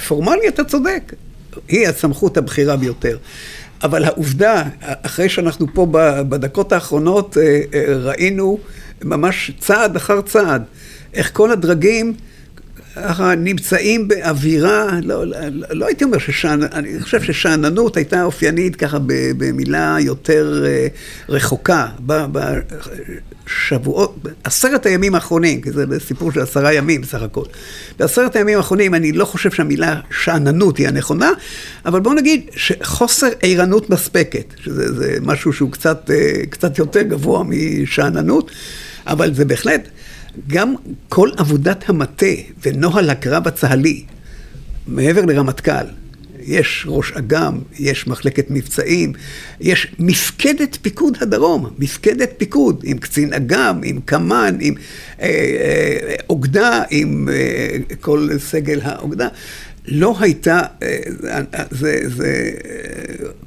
פורמלי אתה צודק, היא הסמכות הבכירה ביותר. אבל העובדה, אחרי שאנחנו פה בדקות האחרונות אה, אה, ראינו ממש צעד אחר צעד, איך כל הדרגים נמצאים באווירה, לא, לא, לא הייתי אומר ששאננות, אני חושב ששאננות הייתה אופיינית ככה במילה יותר אה, רחוקה. בשבועות, עשרת הימים האחרונים, כי זה סיפור של עשרה ימים בסך הכל. בעשרת הימים האחרונים אני לא חושב שהמילה שאננות היא הנכונה, אבל בואו נגיד שחוסר ערנות מספקת, שזה משהו שהוא קצת, אה, קצת יותר גבוה משאננות, אבל זה בהחלט... גם כל עבודת המטה ונוהל הקרב הצה"לי, מעבר לרמטכ"ל, יש ראש אג"ם, יש מחלקת מבצעים, יש מפקדת פיקוד הדרום, מפקדת פיקוד עם קצין אג"ם, עם קמ"ן, עם אה, אה, אוגדה, עם אה, כל סגל האוגדה. לא הייתה, אה, זה, זה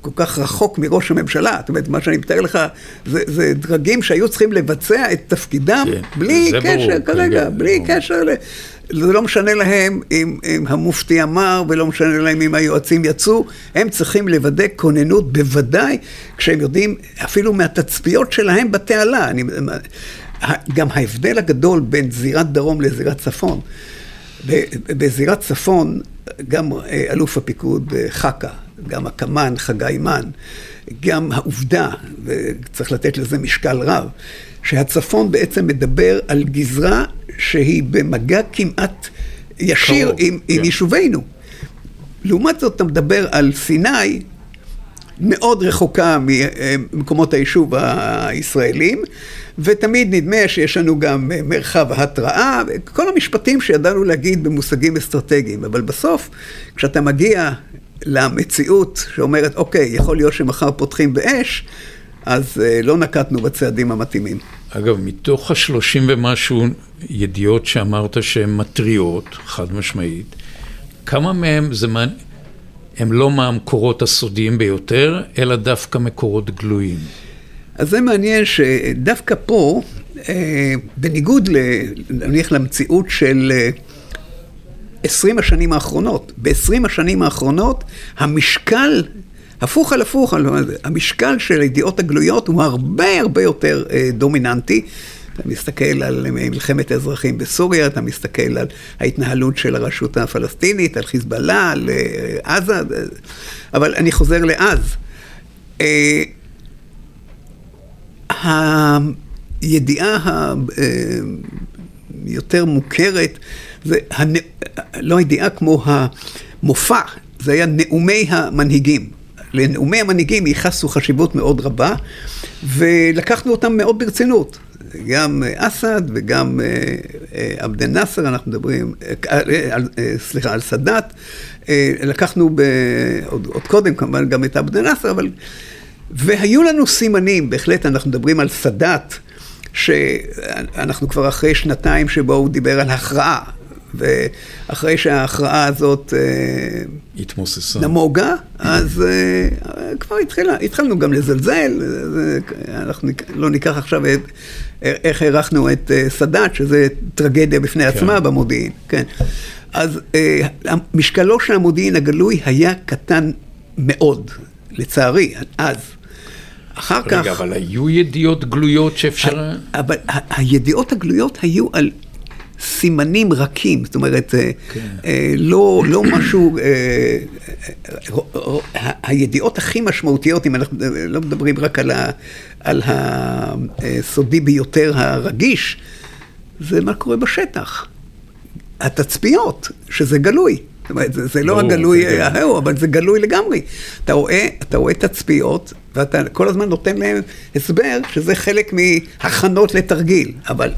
כל כך רחוק מראש הממשלה. זאת אומרת, מה שאני מתאר לך, זה, זה דרגים שהיו צריכים לבצע את תפקידם כן, בלי קשר ברור, כרגע, כן, בלי ברור. קשר. זה לא משנה להם אם, אם המופתי אמר, ולא משנה להם אם היועצים יצאו, הם צריכים לוודא כוננות, בוודאי כשהם יודעים, אפילו מהתצפיות שלהם בתעלה. אני, גם ההבדל הגדול בין זירת דרום לזירת צפון. בזירת צפון, גם אה, אלוף הפיקוד אה, חכה, גם הקמ"ן חגי מן, גם העובדה, וצריך לתת לזה משקל רב, שהצפון בעצם מדבר על גזרה שהיא במגע כמעט ישיר עם, כן. עם יישובינו. לעומת זאת, אתה מדבר על סיני, מאוד רחוקה ממקומות היישוב הישראלים, ותמיד נדמה שיש לנו גם מרחב התראה, כל המשפטים שידענו להגיד במושגים אסטרטגיים, אבל בסוף, כשאתה מגיע למציאות שאומרת, אוקיי, יכול להיות שמחר פותחים באש, אז אה, לא נקטנו בצעדים המתאימים. אגב, מתוך השלושים ומשהו ידיעות שאמרת שהן מטריות, חד משמעית, כמה מהם זה מעניין? הם לא מהמקורות הסודיים ביותר, אלא דווקא מקורות גלויים. אז זה מעניין שדווקא פה, אה, בניגוד נניח למציאות של 20 אה, השנים האחרונות, ב-20 השנים האחרונות המשקל, הפוך על הפוך, המשקל של הידיעות הגלויות הוא הרבה הרבה יותר אה, דומיננטי. אתה מסתכל על מלחמת האזרחים בסוריה, אתה מסתכל על ההתנהלות של הרשות הפלסטינית, על חיזבאללה, על אה, עזה, אבל אני חוזר לאז. אה, הידיעה היותר מוכרת, זה הנ... לא ידיעה כמו המופע, זה היה נאומי המנהיגים. לנאומי המנהיגים ייחסו חשיבות מאוד רבה, ולקחנו אותם מאוד ברצינות. גם אסד וגם אה, אה, עבד אל-נאצר, אנחנו מדברים, אה, סליחה, על סאדאת. לקחנו ב, עוד, עוד קודם כמובן גם את עבד אל-נאצר, אבל... והיו לנו סימנים, בהחלט אנחנו מדברים על סאדאת, שאנחנו כבר אחרי שנתיים שבו הוא דיבר על הכרעה. ואחרי שההכרעה הזאת התמוססה. נמוגה, אז כבר התחילה, התחלנו גם לזלזל, אנחנו לא ניקח עכשיו את איך הערכנו את אה, סאדאת, שזה טרגדיה בפני כן. עצמה במודיעין, כן. אז אה, משקלו של המודיעין הגלוי היה קטן מאוד, לצערי, אז. אחר רגע, כך... רגע, אבל היו ידיעות גלויות שאפשר... אבל הידיעות הגלויות היו על סימנים רכים, זאת אומרת, אה, כן. לא, לא משהו, הידיעות הכי משמעותיות, אם אנחנו לא מדברים רק על, ה, על הסודי ביותר הרגיש, זה מה קורה בשטח. התצפיות, שזה גלוי. זאת אומרת, זה, זה לא הגלוי ההוא, אבל זה גלוי לגמרי. אתה רואה, אתה רואה תצפיות, ואתה כל הזמן נותן להם הסבר שזה חלק מהכנות לתרגיל, אבל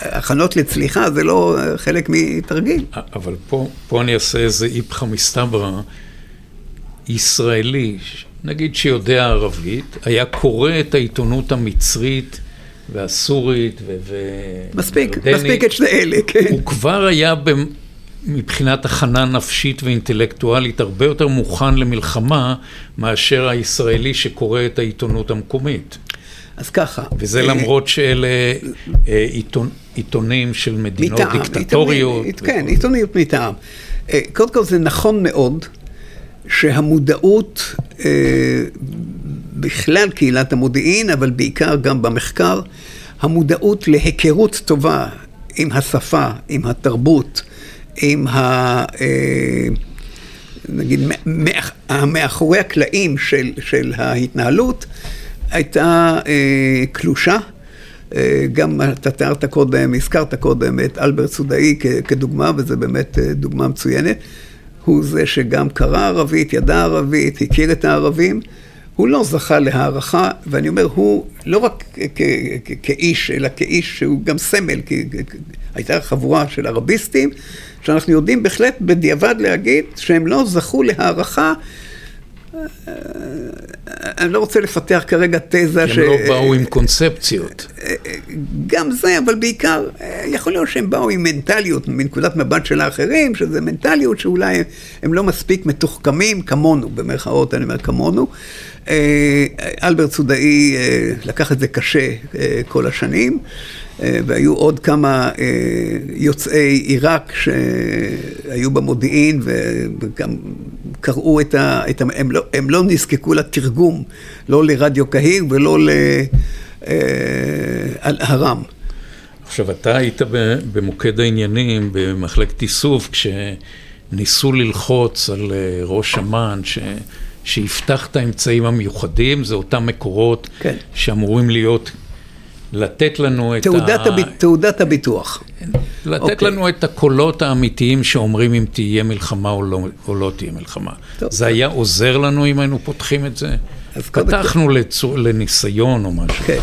הכנות לצליחה זה לא חלק מתרגיל. אבל פה, פה אני אעשה איזה איפכא מסתברא, ישראלי נגיד שיודע ערבית, היה קורא את העיתונות המצרית והסורית וירדנית. מספיק, מספיק את שני אלה, כן. הוא כבר היה מבחינת הכנה נפשית ואינטלקטואלית הרבה יותר מוכן למלחמה מאשר הישראלי שקורא את העיתונות המקומית. אז ככה. וזה אה, למרות שאלה אה, עיתון, עיתונים של מדינות מטעם, דיקטטוריות. עיתוני, כן, עיתוניות מטעם. אה, קודם כל זה נכון מאוד שהמודעות בכלל קהילת המודיעין, אבל בעיקר גם במחקר, המודעות להיכרות טובה עם השפה, עם התרבות, עם ה... נגיד, מאחורי הקלעים של, של ההתנהלות, הייתה אה, קלושה. אה, גם אתה תיארת קודם, הזכרת קודם את אלברט סודאי כדוגמה, וזו באמת אה, דוגמה מצוינת. הוא זה שגם קרא ערבית, ידע ערבית, הכיר את הערבים. הוא לא זכה להערכה, ואני אומר, הוא לא רק כאיש, אלא כאיש שהוא גם סמל, כי הייתה חבורה של ערביסטים, שאנחנו יודעים בהחלט בדיעבד להגיד שהם לא זכו להערכה אני לא רוצה לפתח כרגע תזה ש... הם לא באו עם קונספציות. גם זה, אבל בעיקר, יכול להיות שהם באו עם מנטליות, מנקודת מבט של האחרים, שזה מנטליות שאולי הם לא מספיק מתוחכמים כמונו, במרכאות, אני אומר כמונו. אה, אלברט סודאי אה, לקח את זה קשה אה, כל השנים. והיו עוד כמה יוצאי עיראק שהיו במודיעין וגם קראו את ה... את ה הם, לא, הם לא נזקקו לתרגום, לא לרדיו קהיר ולא להרם. עכשיו, אתה היית במוקד העניינים במחלקת איסוף כשניסו ללחוץ על ראש אמ"ן ש... שיפתח את האמצעים המיוחדים, זה אותם מקורות כן. שאמורים להיות, לתת לנו את תעודת ה... הב... תעודת הביטוח. לתת okay. אוקיי. לנו את הקולות האמיתיים שאומרים אם תהיה מלחמה או לא, או לא תהיה מלחמה. טוב. זה היה עוזר לנו אם היינו פותחים את זה? פתחנו כל... לצור... לניסיון או משהו. כן.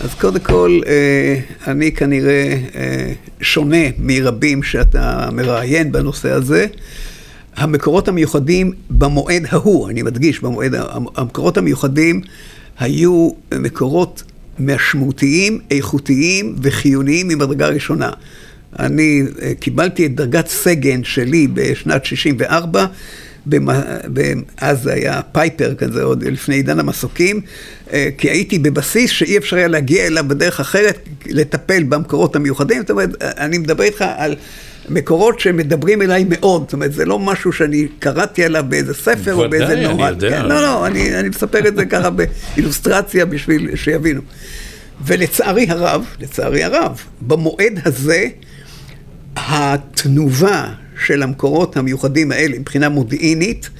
אז קודם כל, אה, אני כנראה אה, שונה מרבים שאתה מראיין בנושא הזה. המקורות המיוחדים במועד ההוא, אני מדגיש, במועד, המקורות המיוחדים היו מקורות משמעותיים, איכותיים וחיוניים ממדרגה ראשונה. אני אה, קיבלתי את דרגת סגן שלי בשנת 64, אז היה פייפר כזה, עוד לפני עידן המסוקים, אה, כי הייתי בבסיס שאי אפשר היה להגיע אליו בדרך אחרת, לטפל במקורות המיוחדים. זאת אומרת, אני מדבר איתך על מקורות שמדברים אליי מאוד, זאת אומרת, זה לא משהו שאני קראתי עליו באיזה ספר או באיזה נוהל. ודאי, אני יודע. כן, לא, לא, אני, אני מספר את זה ככה באילוסטרציה בשביל שיבינו. ולצערי הרב, לצערי הרב, במועד הזה, התנובה של המקורות המיוחדים האלה מבחינה מודיעינית,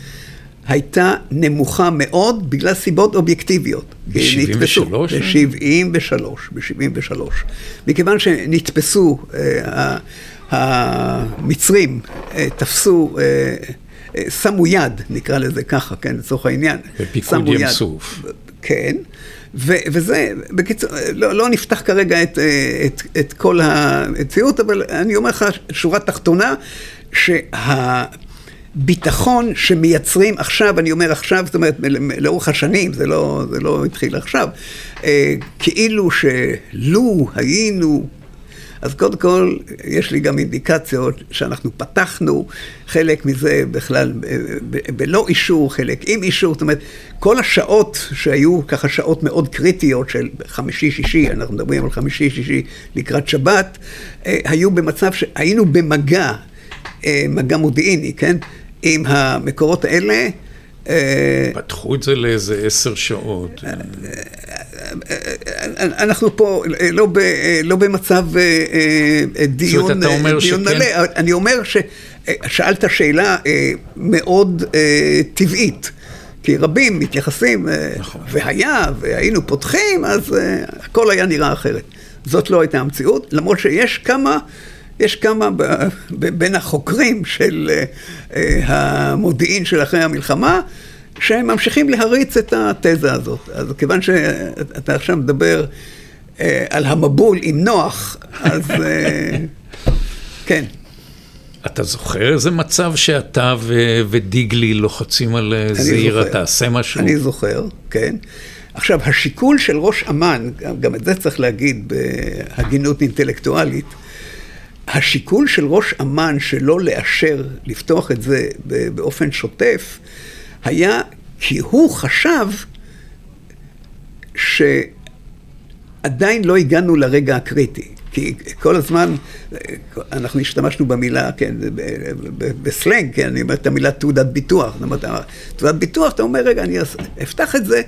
הייתה נמוכה מאוד בגלל סיבות אובייקטיביות. ב-73? ב-73, ב-73. מכיוון שנתפסו, אה, המצרים אה, תפסו, אה, אה, שמו יד, נקרא לזה ככה, כן, לצורך העניין. בפיקוד ים סוף. כן, ו, וזה, בקיצור, לא, לא נפתח כרגע את, את, את כל המציאות, אבל אני אומר לך, שורה תחתונה, שהביטחון שמייצרים עכשיו, אני אומר עכשיו, זאת אומרת, לאורך השנים, זה לא, זה לא התחיל עכשיו, כאילו שלו היינו אז קודם כל, יש לי גם אינדיקציות שאנחנו פתחנו, חלק מזה בכלל בלא אישור, חלק עם אישור, זאת אומרת, כל השעות שהיו ככה שעות מאוד קריטיות של חמישי-שישי, אנחנו מדברים על חמישי-שישי לקראת שבת, אה, היו במצב שהיינו במגע, אה, מגע מודיעיני, כן? עם המקורות האלה. אה, פתחו את זה לאיזה עשר שעות. אנחנו פה לא, ב, לא במצב דיון, דיון מלא, אני אומר ששאלת שאלה מאוד טבעית. כי רבים מתייחסים, נכון. והיה, והיינו פותחים, אז הכל היה נראה אחרת. זאת לא הייתה המציאות, למרות שיש כמה, יש כמה ב, ב, בין החוקרים של המודיעין של אחרי המלחמה, שהם ממשיכים להריץ את התזה הזאת. אז כיוון שאתה עכשיו מדבר אה, על המבול עם נוח, אז אה, כן. אתה זוכר איזה מצב שאתה ו- ודיגלי לוחצים על אה, זעירה, תעשה משהו? אני זוכר, כן. עכשיו, השיקול של ראש אמ"ן, גם את זה צריך להגיד בהגינות אינטלקטואלית, השיקול של ראש אמ"ן שלא לאשר לפתוח את זה באופן שוטף, היה כי הוא חשב שעדיין לא הגענו לרגע הקריטי. כי כל הזמן, אנחנו השתמשנו במילה, כן, בסלנג, כן, אני אומר את המילה תעודת ביטוח. תעודת ביטוח, אתה אומר, רגע, אני אפתח את זה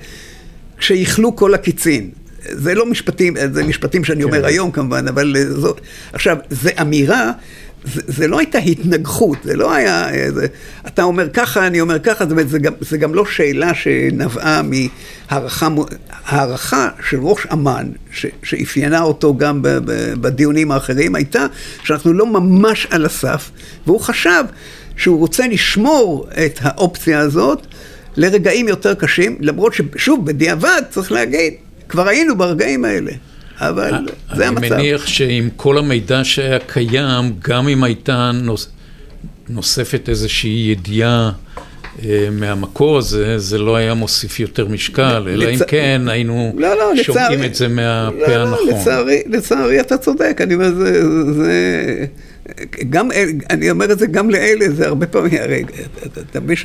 כשיכלו כל הקיצין. זה לא משפטים, זה משפטים שאני אומר כן. היום כמובן, אבל זו... עכשיו, זו אמירה זה, זה לא הייתה התנגחות, זה לא היה, זה, אתה אומר ככה, אני אומר ככה, זאת אומרת, זה גם, זה גם לא שאלה שנבעה מהערכה של ראש אמ"ן, ש, שאפיינה אותו גם ב, ב, בדיונים האחרים, הייתה שאנחנו לא ממש על הסף, והוא חשב שהוא רוצה לשמור את האופציה הזאת לרגעים יותר קשים, למרות ששוב, בדיעבד, צריך להגיד, כבר היינו ברגעים האלה. אבל זה המצב. אני מניח שעם כל המידע שהיה קיים, גם אם הייתה נוס... נוספת איזושהי ידיעה אה, מהמקור הזה, זה לא היה מוסיף יותר משקל, אלא לצ... אם כן היינו לא, לא, שומעים לצערי, את זה מהפה לא, לא הנכון. לצערי, לצערי אתה צודק, אני אומר, זה... זה... גם, אני אומר את זה גם לאלה, זה הרבה פעמים, הרי אתה מבין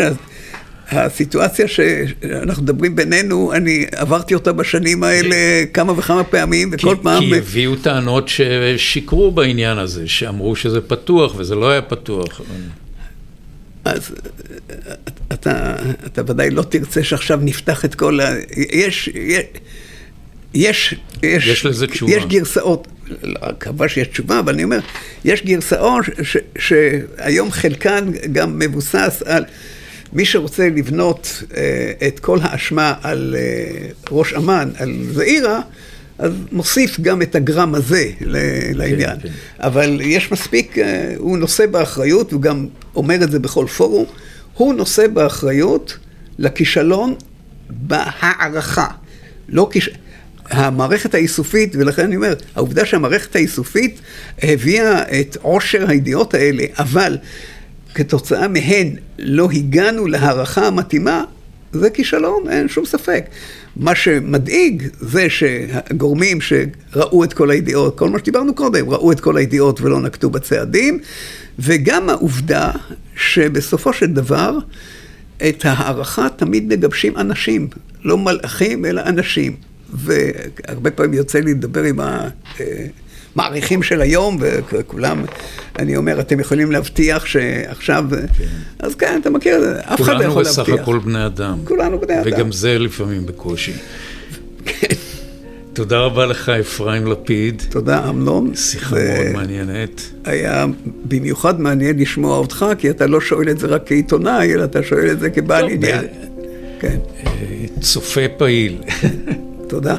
הסיטואציה שאנחנו מדברים בינינו, אני עברתי אותה בשנים האלה כמה וכמה פעמים, וכל כי, פעם... כי הביאו טענות ששיקרו בעניין הזה, שאמרו שזה פתוח, וזה לא היה פתוח. אז אתה, אתה ודאי לא תרצה שעכשיו נפתח את כל ה... יש... יש, יש, יש לזה תשובה. יש גרסאות, לא, כמובן שיש תשובה, אבל אני אומר, יש גרסאות שהיום חלקן גם מבוסס על... מי שרוצה לבנות אה, את כל האשמה על אה, ראש אמ"ן, על זעירה, אז מוסיף גם את הגרם הזה לעניין. כן, כן. אבל יש מספיק, אה, הוא נושא באחריות, הוא גם אומר את זה בכל פורום, הוא נושא באחריות לכישלון בהערכה. לא כיש... המערכת האיסופית, ולכן אני אומר, העובדה שהמערכת האיסופית הביאה את עושר הידיעות האלה, אבל כתוצאה מהן לא הגענו להערכה המתאימה, זה כישלון, אין שום ספק. מה שמדאיג זה שהגורמים שראו את כל הידיעות, כל מה שדיברנו קודם, ראו את כל הידיעות ולא נקטו בצעדים, וגם העובדה שבסופו של דבר את ההערכה תמיד מגבשים אנשים, לא מלאכים אלא אנשים. והרבה פעמים יוצא לי לדבר עם ה... מעריכים של היום, וכולם, אני אומר, אתם יכולים להבטיח שעכשיו... כן. אז כן, אתה מכיר את זה, אף אחד לא יכול להבטיח. כולנו בסך הכל בני אדם. כולנו בני אדם. וגם זה לפעמים בקושי. כן. תודה רבה לך, אפרים לפיד. תודה, אמנון. שיחה מאוד מעניינת. היה במיוחד מעניין לשמוע אותך, כי אתה לא שואל את זה רק כעיתונאי, אלא אתה שואל את זה כבעל עניין. כן. צופה פעיל. תודה.